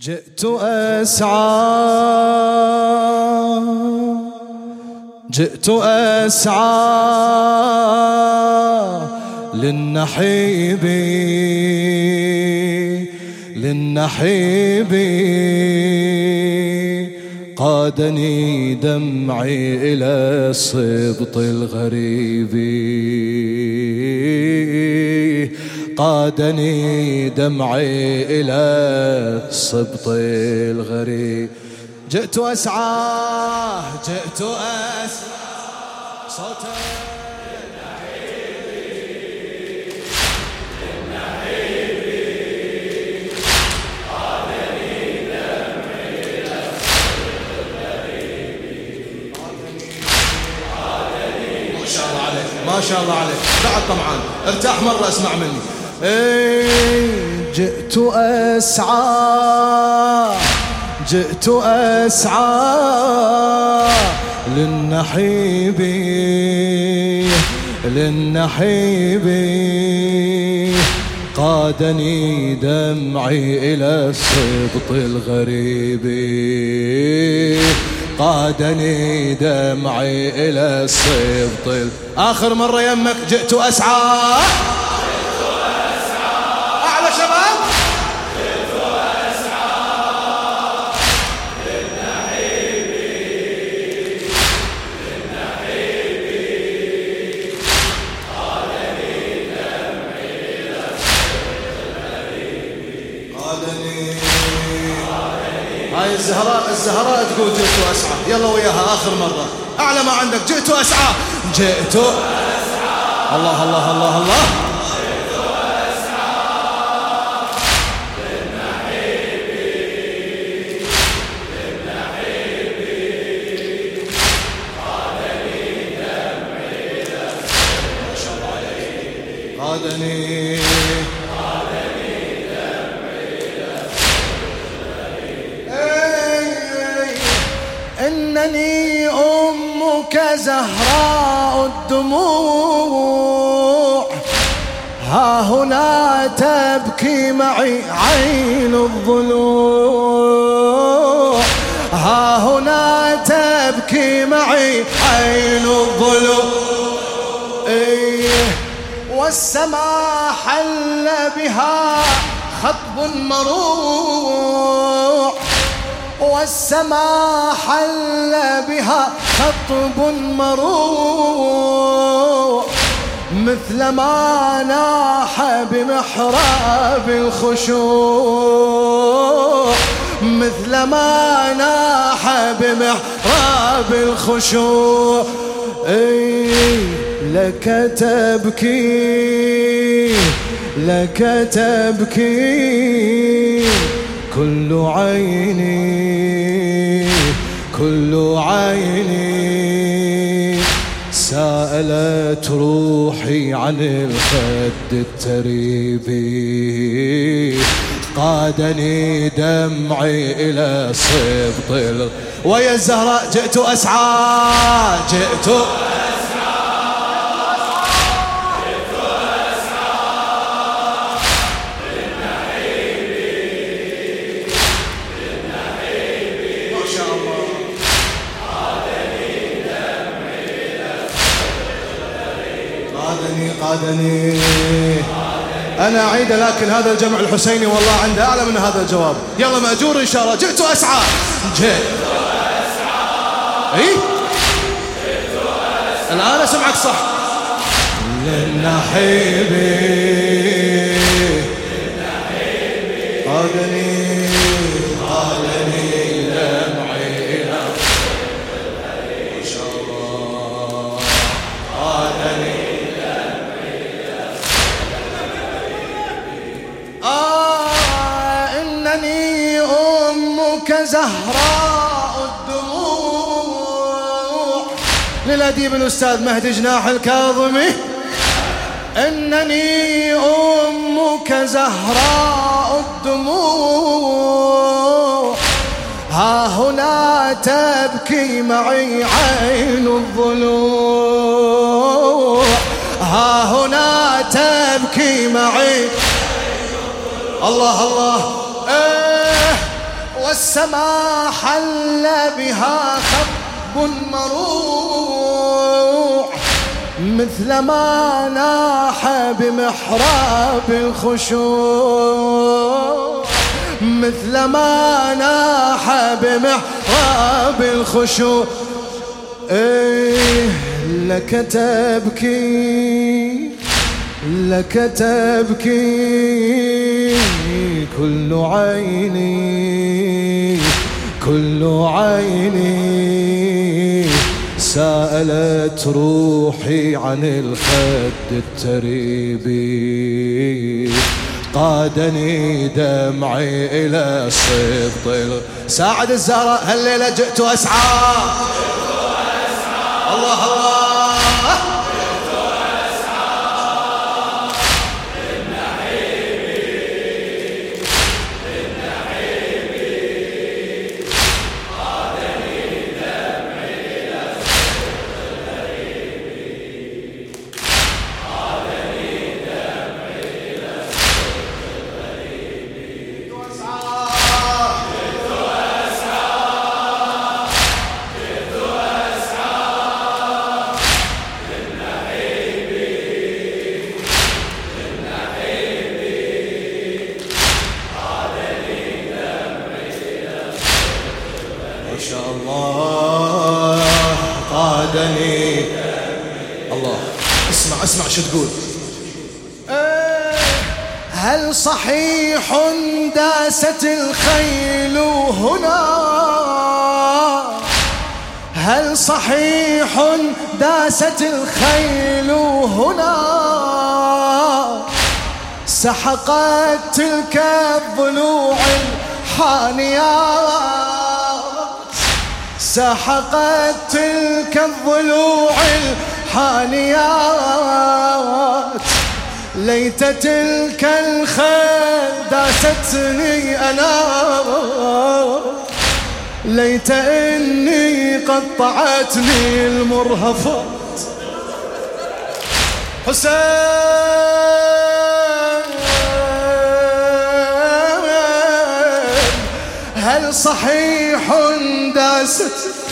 جئت أسعى. جئت أسعى للنحيب. للنحيب. قادني دمعي إلى الصبط الغريب. قادني دمعي إلى الصبط الغريب. جئت أسعى جئت أسعى صوتك ما شاء الله عليك بعد طمعان ارتاح مرة اسمع مني. جئت أسعى جئت أسعى للنحيب للنحيب. قادني دمعي إلى السبط الغريب. قادني دمعي إلى السبط آخر مرة يمك جئت أسعى. الزهراء الزهراء تقول جئت أسعى يلا وياها آخر مرة. أعلى ما عندك جئت أسعى جئت. أسعى الله الله الله الله. معي عين الضلوع. ها هنا تبكي معي عين الضلوع. إيه والسماء حل بها خطب مروع والسماء حل بها خطب مروع مثل ما ناح بمحراب الخشوع مثل ما ناح بمحراب الخشوع. إي لك تبكي لك تبكي كل عيني كل عيني. سألت روحي عن الخد التريبي قادني دمعي إلى صبط. ويا الزهراء جئت أسعى جئت ما قادني أنا أعيد لكن هذا الجمع الحسيني والله عنده أعلى من هذا الجواب. يلا مأجور إن شاء الله. جئت أسعى جئت إيه الآن أسمعك صح. للنحيبي قادني زهراء الدموع. للأديب الأستاذ مهدي جناح الكاظمي. إنني أمك زهراء الدموع. ها هنا تبكي معي عين الضلوع. ها هنا تبكي معي. الله الله. السما حل بها خب مروع مثل ما ناح بمحراب الخشوع. مثل ما ناح بمحراب الخشوع. إيه لك تبكي لك تبكي. كل عيني كل عيني. سألت روحي عن الخد التريبي. قادني دمعي إلى صدق ساعد الزهراء هالليلة جئت أسعى الله الله. داست الخيل هنا. هل صحيح داست الخيل هنا؟ سحقت تلك الضلوع الحانيات سحقت تلك الضلوع الحانيات ليت تلك الخيل داستني أنا. ليت إني قطعتني المرهفات. حسين هل صحيح داست؟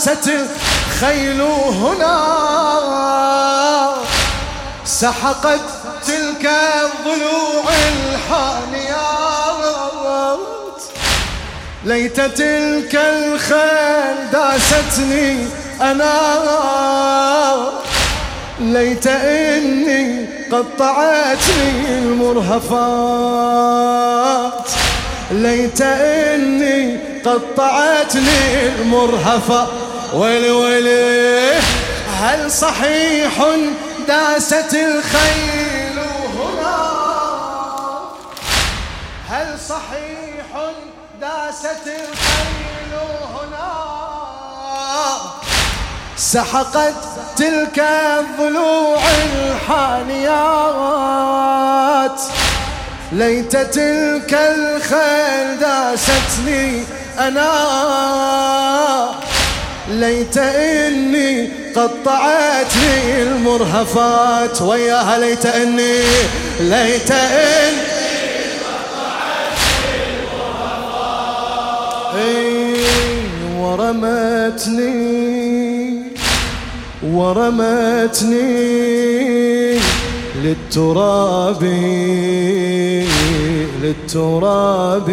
داست الخيل هنا. سحقت تلك الضلوع الحانيات ليت تلك الخيل داستني أنا. ليت إني قطعتني المرهفات ليت إني قطعتني المرهفة ويلي ويلي. هل صحيح داست الخيل هنا؟ هل صحيح داست الخيل هنا؟ سحقت تلك الضلوع الحانيات. ليت تلك الخيل داستني أنا. ليت إني قطعتني المرهفات وياها ليت إني ليت إني. ورمتني ورمتني للتراب للتراب.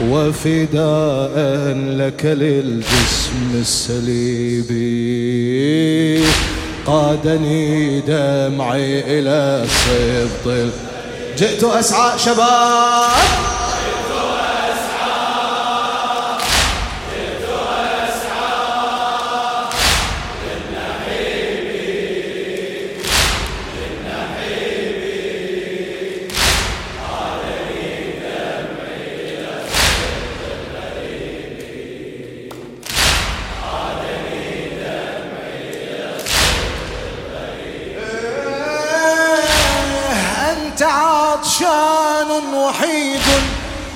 وفداء لك للجسم السليبي قادني دمعي إلى سبط جئت أسعى شباب. عطشان وحيد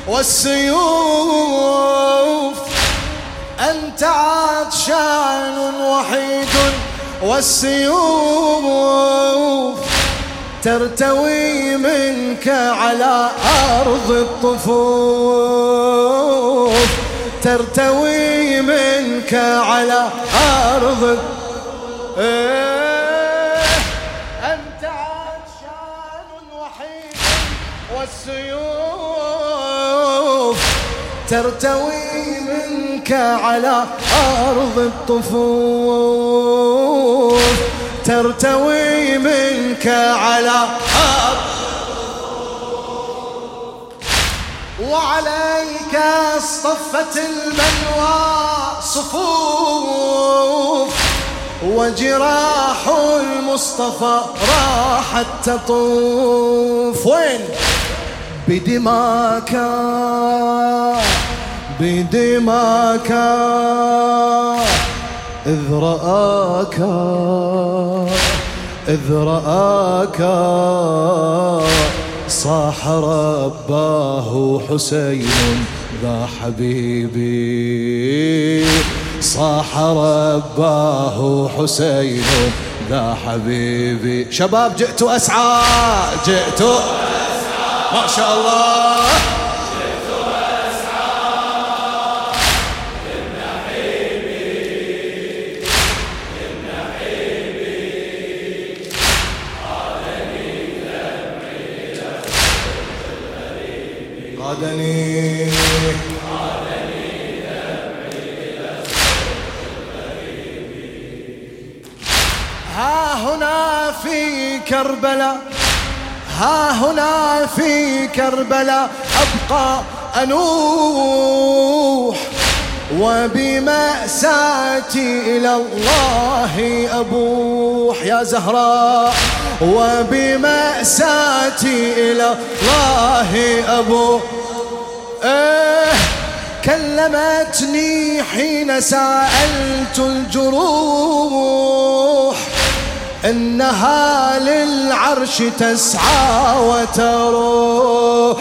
والسيوف. أنت عطشان وحيد والسيوف. ترتوي منك على أرض الطفوف. ترتوي منك على أرض إيه ترتوي منك على أرض الطفوف. ترتوي منك على أرض وعليك اصطفت المنوى صفوف. وجراح المصطفى راحت تطوف. وين؟ بدماك بدماك إذ رآك إذ رآك صاح رباه حسين ذا حبيبي. صاح رباه حسين ذا حبيبي. شباب جئت أسعى جئت ما شاء الله. قادني. ها هنا في كربلاء. ها هنا في كربلاء أبقى أنوح وبمأساتي إلى الله أبوح يا زهراء. وبمأساتي إلى الله أبوح. إيه كلمتني حين سألت الجروح. إنها للعرش تسعى وتروح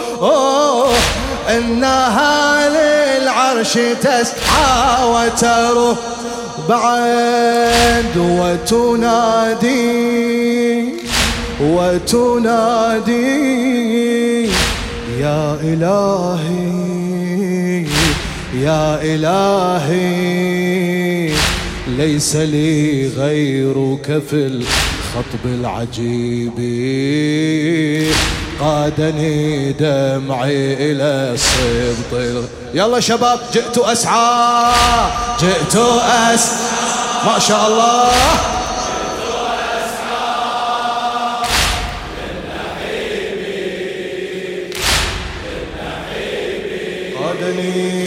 إنها للعرش تسعى وتروح بعد وتنادي وتنادي يا إلهي يا إلهي. ليس لي غيرك في الخطب العجيب. قادني دمعي إلى الصبط يلا شباب جئت أسعى. جئت أسعى. ما شاء الله. قادني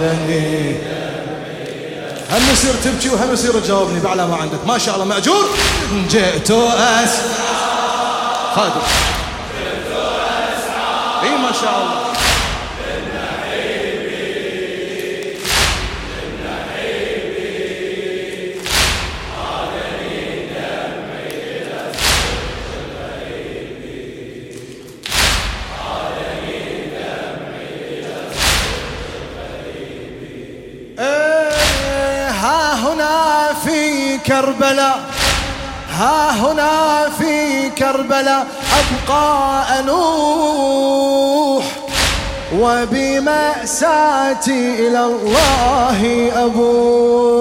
قادني هم يصير تبكي وهم يصير تجاوبني؟ بعلى ما عندك. ما شاء الله. مأجور؟ جئت أس خادم. إي ما شاء الله. كربلاء. ها هنا في كربلاء أبقى أنوح وبمأساتي إلى الله أبوح.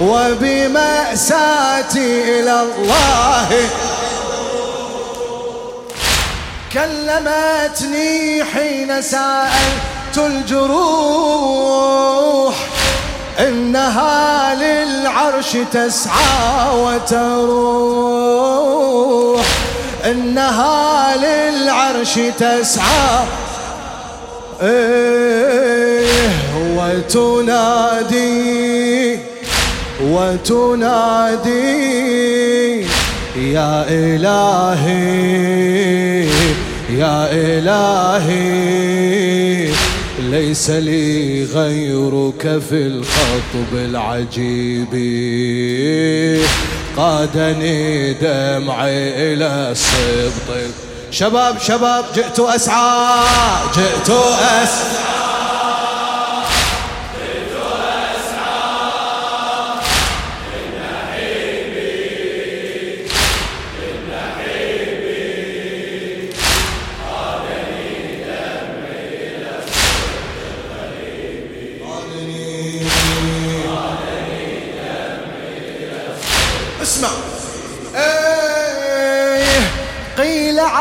وبمأساتي إلى الله. كلمتني حين سألت الجروح. إنها للعرش تسعى وتروح. إنها للعرش تسعى. إيه وتنادي وتنادي يا إلهي يا إلهي. ليس لي غيرك في الخطب العجيب. قادني دمعي إلى السبط شباب شباب جئت أسعى جئت أسعى.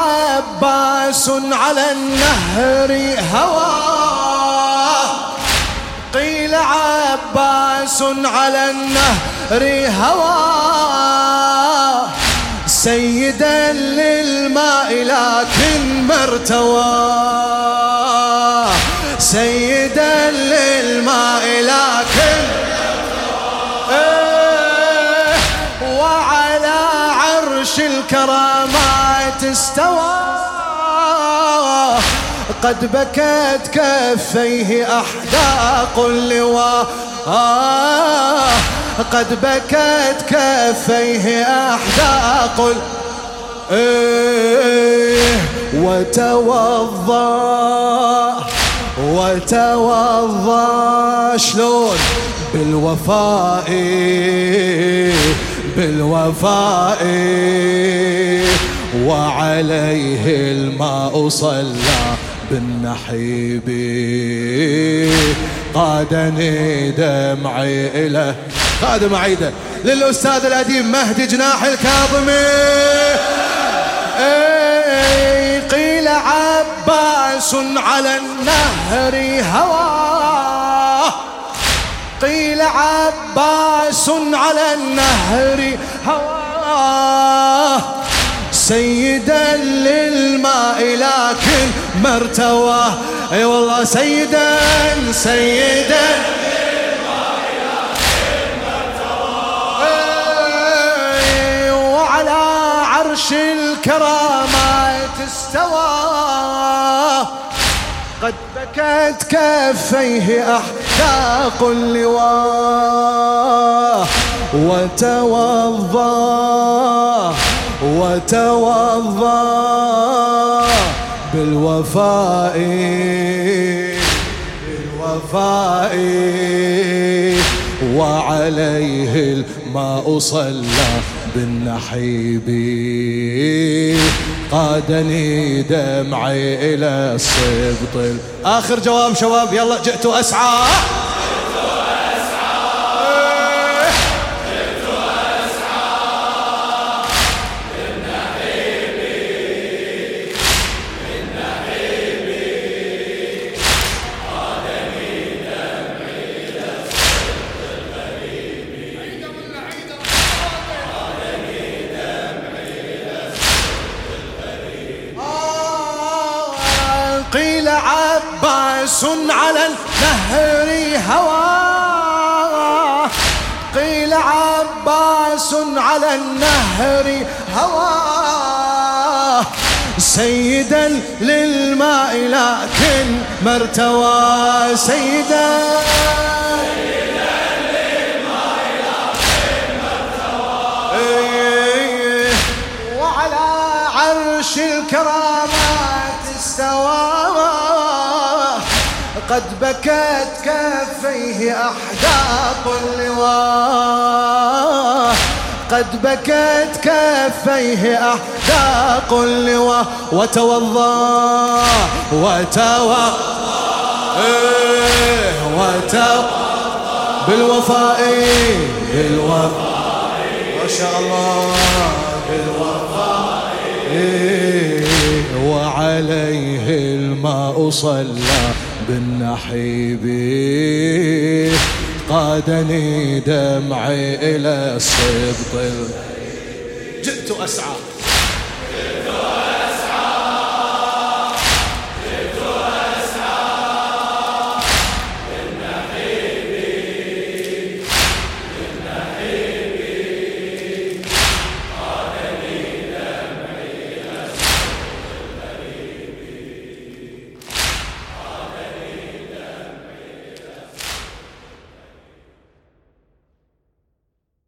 عباس على النهر هوى. قيل عباس على النهر هوى. سيدا للماء لكن سيدا قد بكت كفيه أحداق اللواء. قد بكت كفيه أحداق إيه وتوضأ وتوضأ. شلون؟ بالوفاء بالوفاء. وعليه الماء صلى. بالنحيب. قادني دمعي إلى قادم عيده للأستاذ الأديب مهدي جناح الكاظمي. قيل عباس على النهر هواه قيل عباس على النهر هواه سيدا للماء لكن مرتواه اي والله سيدا سيدا. وعلى عرش الكرامات استوى قد بكت كفيه أحداق اللواء. وتوضى وتوضى بالوفاء بالوفاء. وعليه الماء صلى بالنحيب. قادني دمعي إلى السبط آخر جواب شباب يلا جئت أسعى. عباس على النهر هوى. قيل عباس على النهر هوى. سيدا للماء لكن مرتوى سيدا إيه، وعلى عرش الكرامات قد بكت كفيه أحداق اللواء. قد بكت كفيه أحداق اللواء. وتوضى وتوضى إيه وتوضى بالوفاء بالوفاء. ما شاء الله بالوفاء. إيه وعليه الماء صلى. بالنحيب قادني دمعي إلى السبط جئت أسعى.